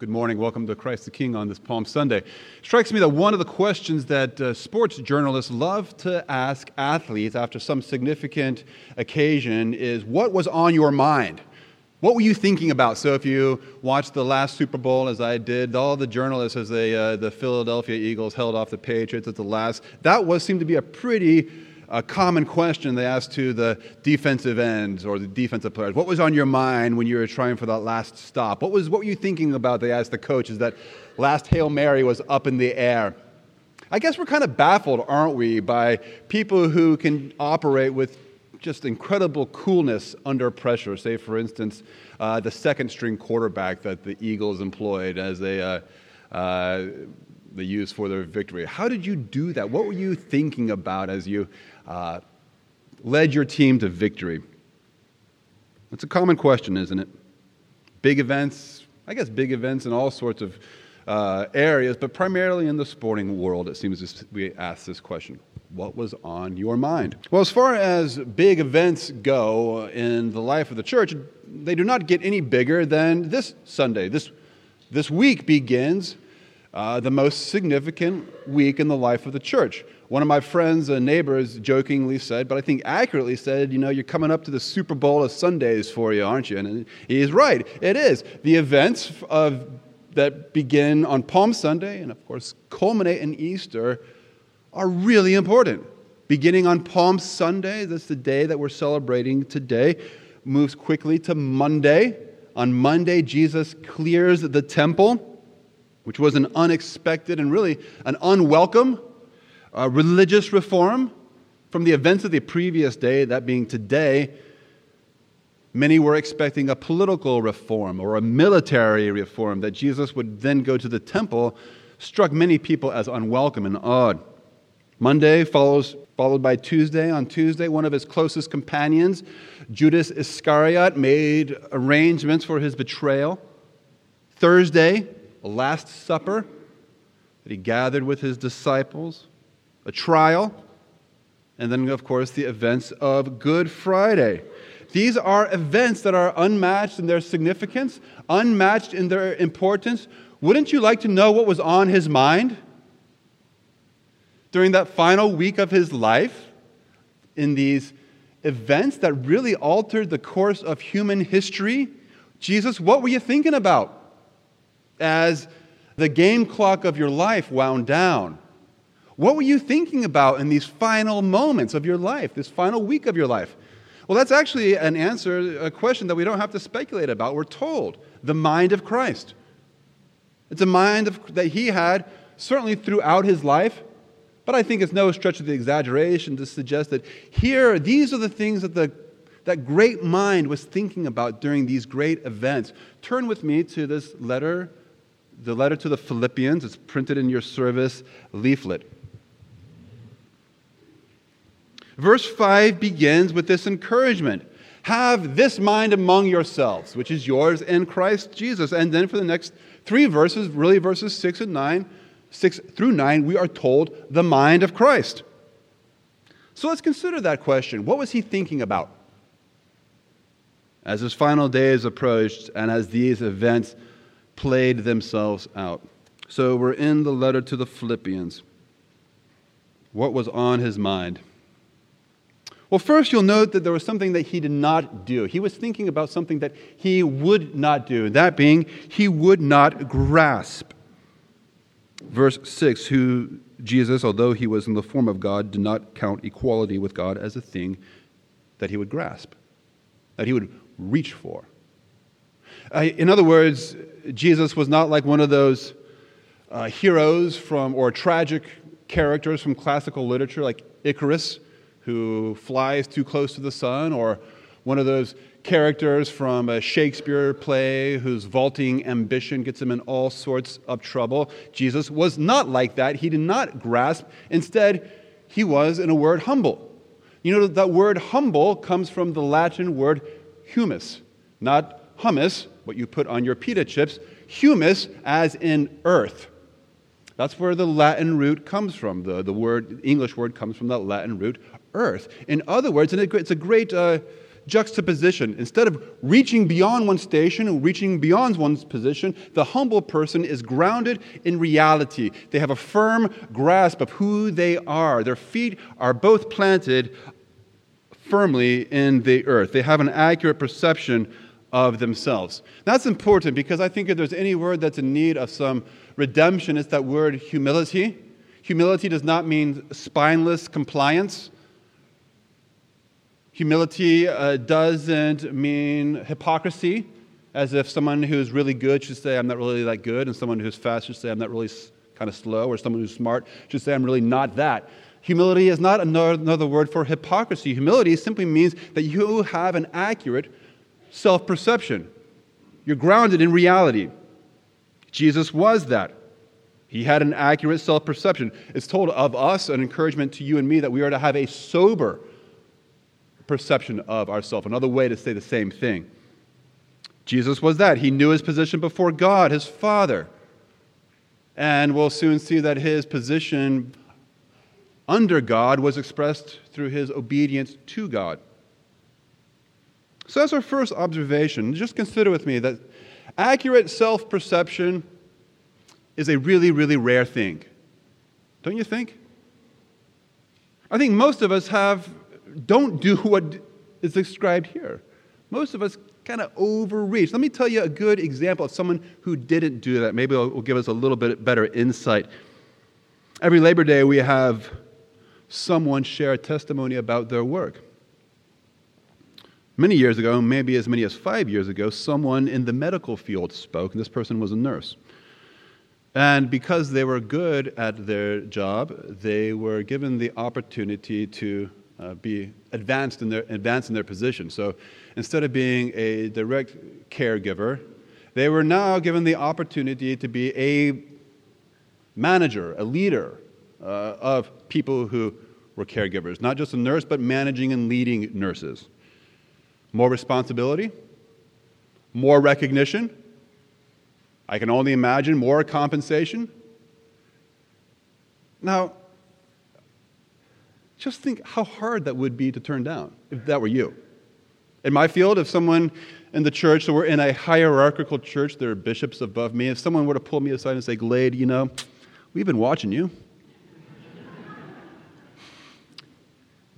good morning. Welcome to Christ the King on this Palm Sunday. It strikes me that one of the questions that uh, sports journalists love to ask athletes after some significant occasion is what was on your mind? What were you thinking about? So, if you watched the last Super Bowl, as I did, all the journalists, as they, uh, the Philadelphia Eagles held off the Patriots at the last, that was seemed to be a pretty a common question they asked to the defensive ends or the defensive players. What was on your mind when you were trying for that last stop? What, was, what were you thinking about? They asked the coaches that last Hail Mary was up in the air. I guess we're kind of baffled, aren't we, by people who can operate with just incredible coolness under pressure. Say, for instance, uh, the second string quarterback that the Eagles employed as they, uh, uh, they used for their victory. How did you do that? What were you thinking about as you uh, led your team to victory? It's a common question, isn't it? Big events, I guess big events in all sorts of uh, areas, but primarily in the sporting world, it seems we ask this question What was on your mind? Well, as far as big events go in the life of the church, they do not get any bigger than this Sunday. This, this week begins uh, the most significant week in the life of the church. One of my friends and neighbors jokingly said, but I think accurately said, you know, you're coming up to the Super Bowl of Sundays for you, aren't you? And he's right. It is. The events of, that begin on Palm Sunday and, of course, culminate in Easter are really important. Beginning on Palm Sunday, that's the day that we're celebrating today, moves quickly to Monday. On Monday, Jesus clears the temple which was an unexpected and really an unwelcome uh, religious reform from the events of the previous day, that being today. Many were expecting a political reform or a military reform that Jesus would then go to the temple, struck many people as unwelcome and odd. Monday follows, followed by Tuesday. On Tuesday, one of his closest companions, Judas Iscariot, made arrangements for his betrayal. Thursday, Last Supper that he gathered with his disciples, a trial, and then, of course, the events of Good Friday. These are events that are unmatched in their significance, unmatched in their importance. Wouldn't you like to know what was on his mind during that final week of his life in these events that really altered the course of human history? Jesus, what were you thinking about? as the game clock of your life wound down? What were you thinking about in these final moments of your life, this final week of your life? Well, that's actually an answer, a question that we don't have to speculate about. We're told the mind of Christ. It's a mind of, that he had certainly throughout his life, but I think it's no stretch of the exaggeration to suggest that here, these are the things that the that great mind was thinking about during these great events. Turn with me to this letter the letter to the Philippians. It's printed in your service leaflet. Verse 5 begins with this encouragement Have this mind among yourselves, which is yours in Christ Jesus. And then for the next three verses, really verses 6 and 9, 6 through 9, we are told the mind of Christ. So let's consider that question. What was he thinking about? As his final days approached and as these events played themselves out. So we're in the letter to the Philippians. What was on his mind? Well, first, you'll note that there was something that he did not do. He was thinking about something that he would not do, that being, he would not grasp. Verse 6 Who Jesus, although he was in the form of God, did not count equality with God as a thing that he would grasp, that he would reach for. Uh, in other words, Jesus was not like one of those uh, heroes from, or tragic characters from classical literature like Icarus, who flies too close to the sun, or one of those characters from a Shakespeare play whose vaulting ambition gets him in all sorts of trouble. Jesus was not like that. He did not grasp. Instead, he was, in a word, humble. You know, that word humble comes from the Latin word humus, not hummus, what you put on your pita chips, humus as in earth. That's where the Latin root comes from. The, the word, English word comes from that Latin root, earth. In other words, and it's a great uh, juxtaposition. Instead of reaching beyond one's station and reaching beyond one's position, the humble person is grounded in reality. They have a firm grasp of who they are. Their feet are both planted firmly in the earth. They have an accurate perception of themselves. That's important because I think if there's any word that's in need of some redemption, is that word humility. Humility does not mean spineless compliance. Humility uh, doesn't mean hypocrisy, as if someone who's really good should say, I'm not really that good, and someone who's fast should say, I'm not really kind of slow, or someone who's smart should say, I'm really not that. Humility is not another word for hypocrisy. Humility simply means that you have an accurate self perception. You're grounded in reality. Jesus was that. He had an accurate self perception. It's told of us, an encouragement to you and me, that we are to have a sober perception of ourselves. Another way to say the same thing. Jesus was that. He knew his position before God, his Father. And we'll soon see that his position under God was expressed through his obedience to God. So that's our first observation. Just consider with me that accurate self perception is a really, really rare thing. Don't you think? I think most of us have don't do what is described here. Most of us kind of overreach. Let me tell you a good example of someone who didn't do that. Maybe it will give us a little bit better insight. Every Labor Day, we have someone share a testimony about their work. Many years ago, maybe as many as five years ago, someone in the medical field spoke, and this person was a nurse. And because they were good at their job, they were given the opportunity to uh, be advanced in, their, advanced in their position. So instead of being a direct caregiver, they were now given the opportunity to be a manager, a leader uh, of people who were caregivers, not just a nurse, but managing and leading nurses. More responsibility, more recognition. I can only imagine more compensation. Now, just think how hard that would be to turn down if that were you. In my field, if someone in the church, so we're in a hierarchical church, there are bishops above me. If someone were to pull me aside and say, Glade, you know, we've been watching you.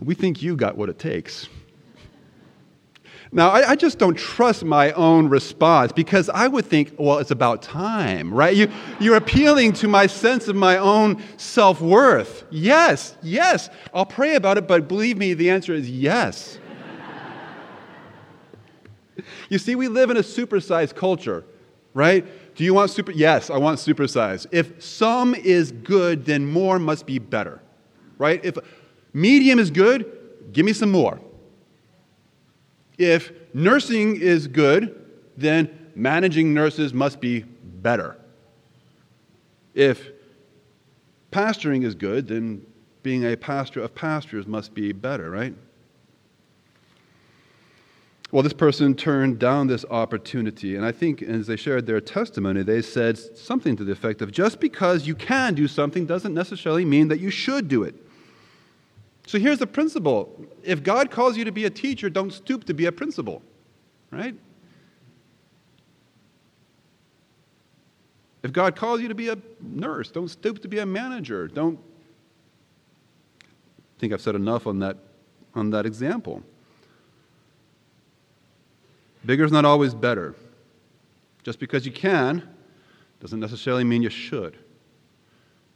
We think you got what it takes. Now, I, I, just don't trust my own response because I would think, well, it's about time, right? You, you're appealing to my sense of my own self worth. Yes, yes. I'll pray about it, but believe me, the answer is yes. you see, we live in a supersized culture, right? Do you want super? Yes, I want supersize. If some is good, then more must be better, right? If medium is good, give me some more. If nursing is good, then managing nurses must be better. If pastoring is good, then being a pastor of pastors must be better, right? Well, this person turned down this opportunity, and I think as they shared their testimony, they said something to the effect of just because you can do something doesn't necessarily mean that you should do it. So here's the principle if God calls you to be a teacher, don't stoop to be a principal, right? If God calls you to be a nurse, don't stoop to be a manager. Don't I think I've said enough on that on that example. Bigger is not always better. Just because you can doesn't necessarily mean you should.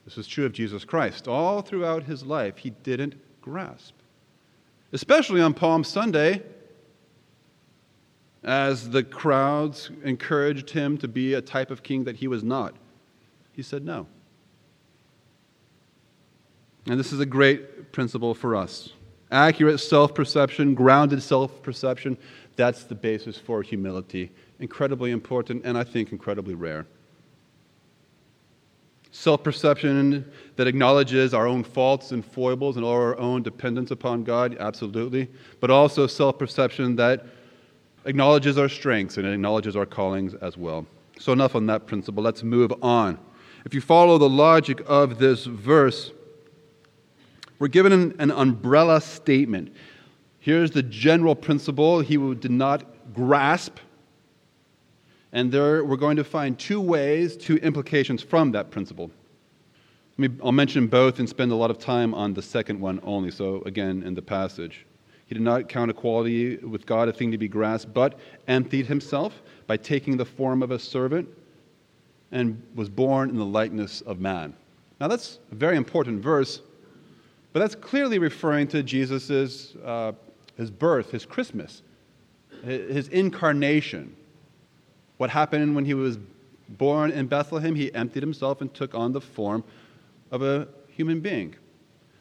This is true of Jesus Christ. All throughout his life, he didn't grasp. Especially on Palm Sunday, as the crowds encouraged him to be a type of king that he was not. He said no. And this is a great principle for us. Accurate self perception, grounded self perception, that's the basis for humility. Incredibly important, and I think incredibly rare self perception that acknowledges our own faults and foibles and all our own dependence upon God, absolutely, but also self perception that acknowledges our strengths and acknowledges our callings as well. So, enough on that principle. Let's move on. If you follow the logic of this verse, we're given an, an umbrella statement. Here's the general principle he did not grasp. And there we're going to find two ways, two implications from that principle. I'll mention both and spend a lot of time on the second one only. So, again, in the passage. He did not count equality with God a thing to be grasped, but emptied himself by taking the form of a servant and was born in the likeness of man. Now, that's a very important verse, but that's clearly referring to Jesus' uh, his birth, his Christmas, his incarnation. What happened when he was born in Bethlehem? He emptied himself and took on the form of a human being.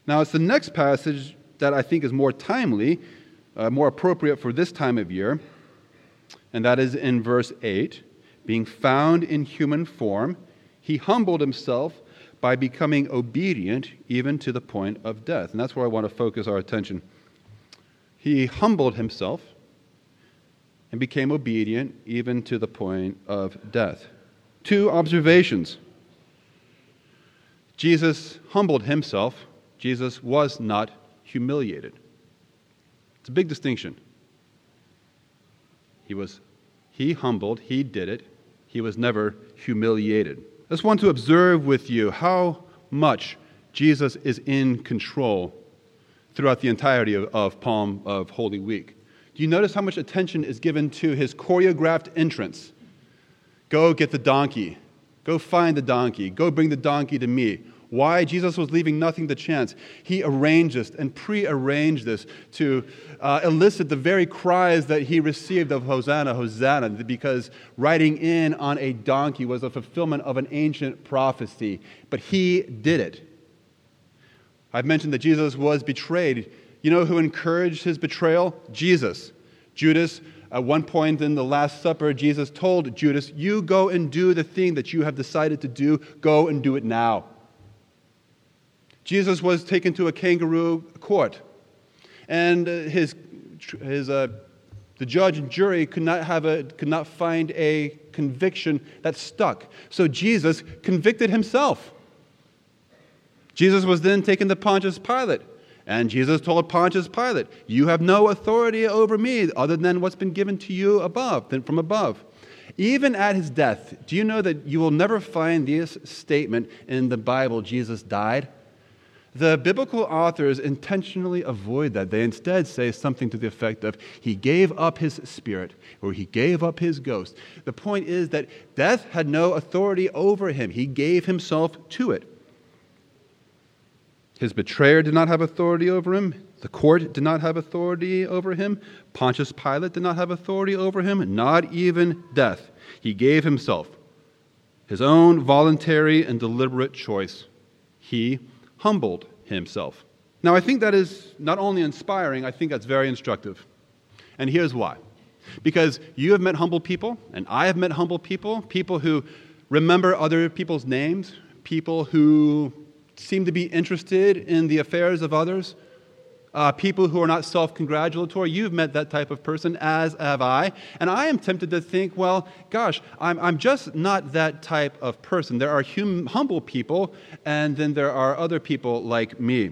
Now, it's the next passage that I think is more timely, uh, more appropriate for this time of year, and that is in verse 8. Being found in human form, he humbled himself by becoming obedient even to the point of death. And that's where I want to focus our attention. He humbled himself and became obedient even to the point of death. Two observations. Jesus humbled himself. Jesus was not humiliated. It's a big distinction. He was he humbled, he did it. He was never humiliated. I just want to observe with you how much Jesus is in control throughout the entirety of, of Palm of Holy Week. You notice how much attention is given to his choreographed entrance? Go get the donkey. Go find the donkey. Go bring the donkey to me. Why? Jesus was leaving nothing to chance. He arranged this and prearranged this to uh, elicit the very cries that he received of Hosanna, Hosanna, because riding in on a donkey was a fulfillment of an ancient prophecy. But he did it. I've mentioned that Jesus was betrayed. You know who encouraged his betrayal? Jesus. Judas, at one point in the Last Supper, Jesus told Judas, You go and do the thing that you have decided to do, go and do it now. Jesus was taken to a kangaroo court, and uh, his, his, uh, the judge and jury could not, have a, could not find a conviction that stuck. So Jesus convicted himself. Jesus was then taken to Pontius Pilate. And Jesus told Pontius Pilate, You have no authority over me other than what's been given to you above, than from above. Even at his death, do you know that you will never find this statement in the Bible, Jesus died? The biblical authors intentionally avoid that. They instead say something to the effect of, He gave up His spirit, or He gave up His ghost. The point is that death had no authority over Him, He gave Himself to it. His betrayer did not have authority over him. The court did not have authority over him. Pontius Pilate did not have authority over him, not even death. He gave himself his own voluntary and deliberate choice. He humbled himself. Now, I think that is not only inspiring, I think that's very instructive. And here's why. Because you have met humble people, and I have met humble people, people who remember other people's names, people who seem to be interested in the affairs of others, uh, people who are not self congratulatory. You've met that type of person, as have I. And I am tempted to think, well, gosh, I'm, I'm just not that type of person. There are hum- humble people, and then there are other people like me.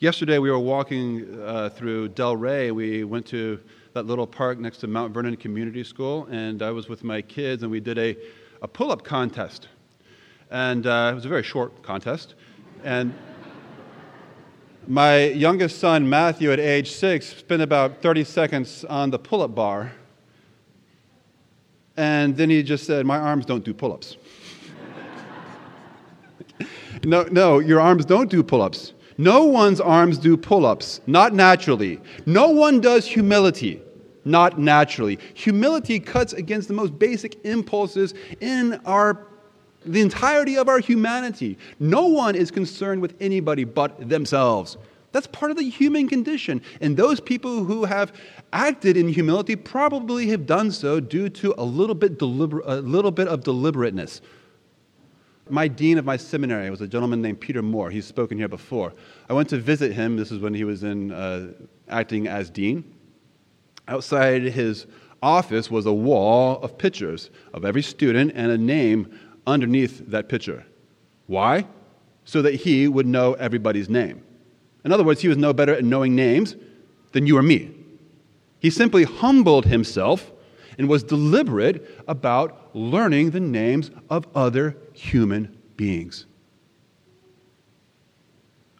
Yesterday, we were walking uh, through Delray. We went to that little park next to Mount Vernon Community School, and I was with my kids, and we did a, a pull up contest. And uh, it was a very short contest. And my youngest son, Matthew, at age six, spent about 30 seconds on the pull up bar. And then he just said, My arms don't do pull ups. no, no, your arms don't do pull ups. No one's arms do pull ups, not naturally. No one does humility, not naturally. Humility cuts against the most basic impulses in our the entirety of our humanity. No one is concerned with anybody but themselves. That's part of the human condition. And those people who have acted in humility probably have done so due to a little bit, deliber- a little bit of deliberateness. My dean of my seminary was a gentleman named Peter Moore. He's spoken here before. I went to visit him. This is when he was in, uh, acting as dean. Outside his office was a wall of pictures of every student and a name underneath that picture. Why? So that he would know everybody's name. In other words, he was no better at knowing names than you or me. He simply humbled himself and was deliberate about learning the names of other human beings.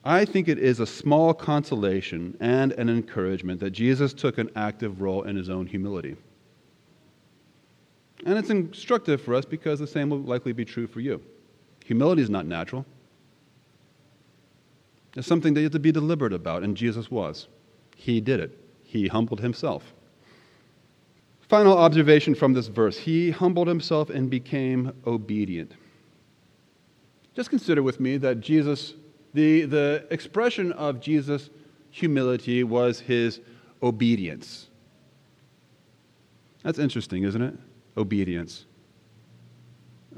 I think it is a small consolation and an encouragement that Jesus took an active role in his own humility. And it's instructive for us because the same will likely be true for you. Humility is not natural, it's something that you have to be deliberate about, and Jesus was. He did it, he humbled himself. Final observation from this verse He humbled himself and became obedient. Just consider with me that Jesus, the, the expression of Jesus' humility was his obedience. That's interesting, isn't it? Obedience.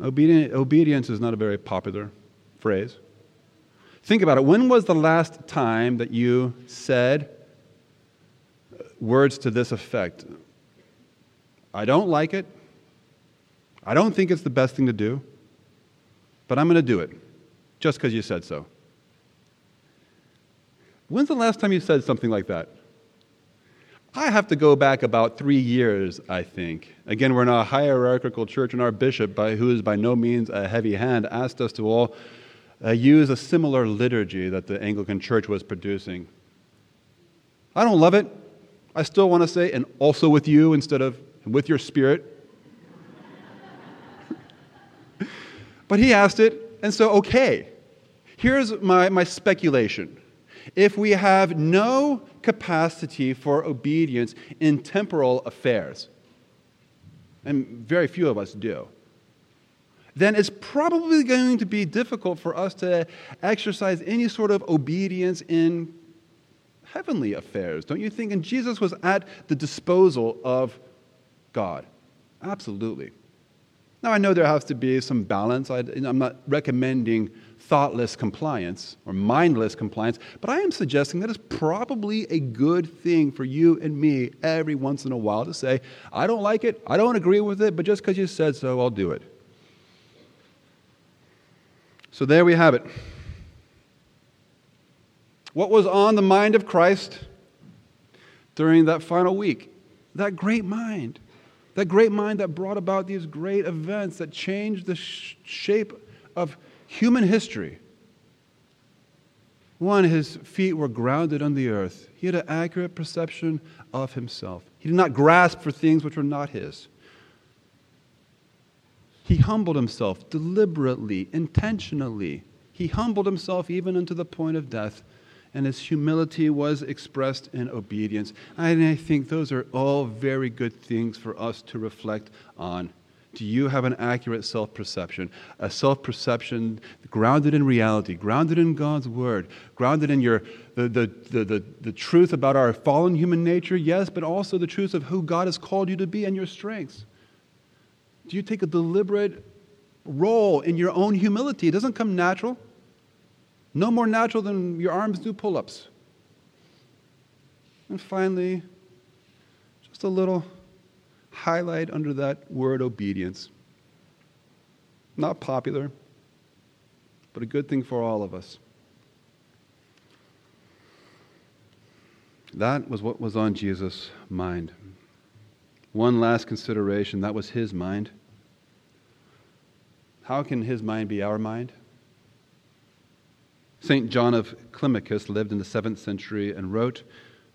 Obedience is not a very popular phrase. Think about it. When was the last time that you said uh, words to this effect? I don't like it. I don't think it's the best thing to do, but I'm going to do it just because you said so. When's the last time you said something like that? I have to go back about three years, I think. Again, we're in a hierarchical church, and our bishop, by, who is by no means a heavy hand, asked us to all uh, use a similar liturgy that the Anglican Church was producing. I don't love it. I still want to say, and also with you instead of with your spirit. but he asked it, and so, okay. Here's my, my speculation. If we have no capacity for obedience in temporal affairs, and very few of us do, then it's probably going to be difficult for us to exercise any sort of obedience in heavenly affairs, don't you think? And Jesus was at the disposal of God. Absolutely. Now, I know there has to be some balance. I, am not recommending thoughtless compliance or mindless compliance, but I am suggesting that it's probably a good thing for you and me every once in a while to say, I don't like it, I don't agree with it, but just because you said so, I'll do it. So there we have it. What was on the mind of Christ during that final week? That great mind. That great mind that brought about these great events that changed the sh- shape of human history. One, his feet were grounded on the earth. He had an accurate perception of himself. He did not grasp for things which were not his. He humbled himself deliberately, intentionally. He humbled himself even unto the point of death and his humility was expressed in obedience. And I think those are all very good things for us to reflect on. Do you have an accurate self perception? A self perception grounded in reality, grounded in God's word, grounded in your, the, the, the, the, the truth about our fallen human nature, yes, but also the truth of who God has called you to be and your strengths? Do you take a deliberate role in your own humility? It doesn't come natural. No more natural than your arms do pull ups. And finally, just a little highlight under that word obedience. Not popular, but a good thing for all of us. That was what was on Jesus' mind. One last consideration that was his mind. How can his mind be our mind? St. John of Climacus lived in the 7th century and wrote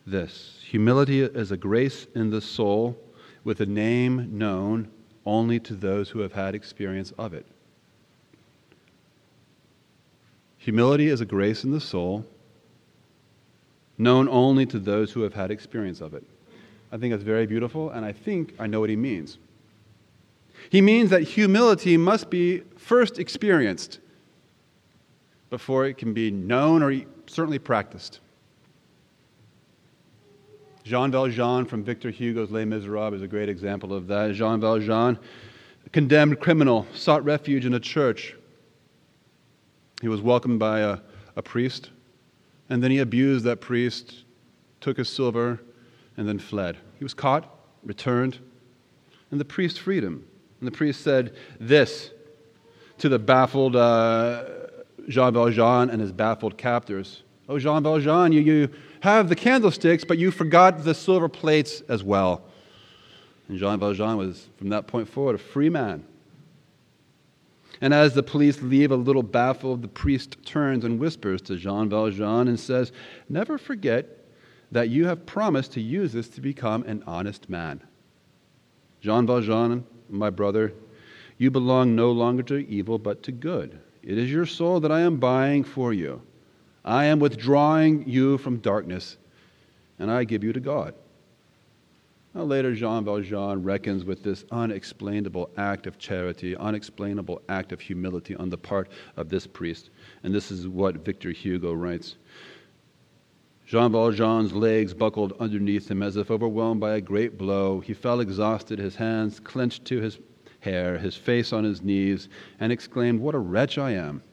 this Humility is a grace in the soul with a name known only to those who have had experience of it. Humility is a grace in the soul known only to those who have had experience of it. I think that's very beautiful, and I think I know what he means. He means that humility must be first experienced before it can be known or certainly practiced. Jean Valjean from Victor Hugo's Les Miserables is a great example of that. Jean Valjean, condemned criminal, sought refuge in a church. He was welcomed by a, a priest, and then he abused that priest, took his silver, and then fled. He was caught, returned, and the priest freed him. And the priest said this to the baffled uh, Jean Valjean and his baffled captors Oh, Jean Valjean, you, you have the candlesticks, but you forgot the silver plates as well. And Jean Valjean was, from that point forward, a free man. And as the police leave a little baffled, the priest turns and whispers to Jean Valjean and says, Never forget that you have promised to use this to become an honest man. Jean Valjean, my brother, you belong no longer to evil, but to good. It is your soul that I am buying for you. I am withdrawing you from darkness, and I give you to God. Now, later, Jean Valjean reckons with this unexplainable act of charity, unexplainable act of humility on the part of this priest. And this is what Victor Hugo writes Jean Valjean's legs buckled underneath him as if overwhelmed by a great blow. He fell exhausted, his hands clenched to his hair, his face on his knees, and exclaimed, What a wretch I am!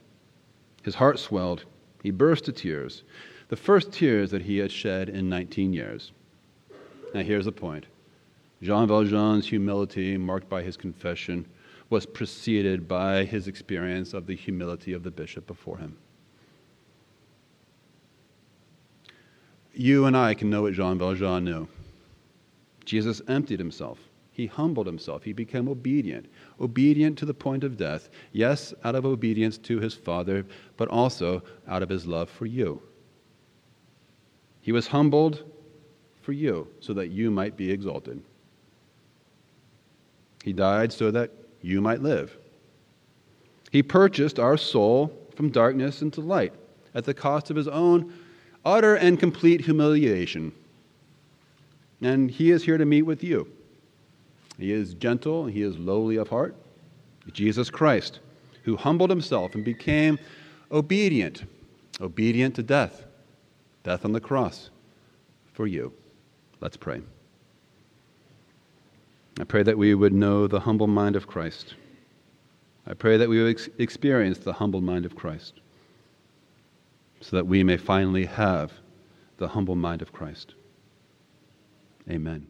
His heart swelled. He burst to tears, the first tears that he had shed in 19 years. Now, here's the point Jean Valjean's humility, marked by his confession, was preceded by his experience of the humility of the bishop before him. You and I can know what Jean Valjean knew. Jesus emptied himself. He humbled himself. He became obedient, obedient to the point of death. Yes, out of obedience to his Father, but also out of his love for you. He was humbled for you so that you might be exalted. He died so that you might live. He purchased our soul from darkness into light at the cost of his own utter and complete humiliation. And he is here to meet with you. He is gentle, he is lowly of heart. Jesus Christ, who humbled himself and became obedient, obedient to death, death on the cross for you. Let's pray. I pray that we would know the humble mind of Christ. I pray that we would ex- experience the humble mind of Christ so that we may finally have the humble mind of Christ. Amen.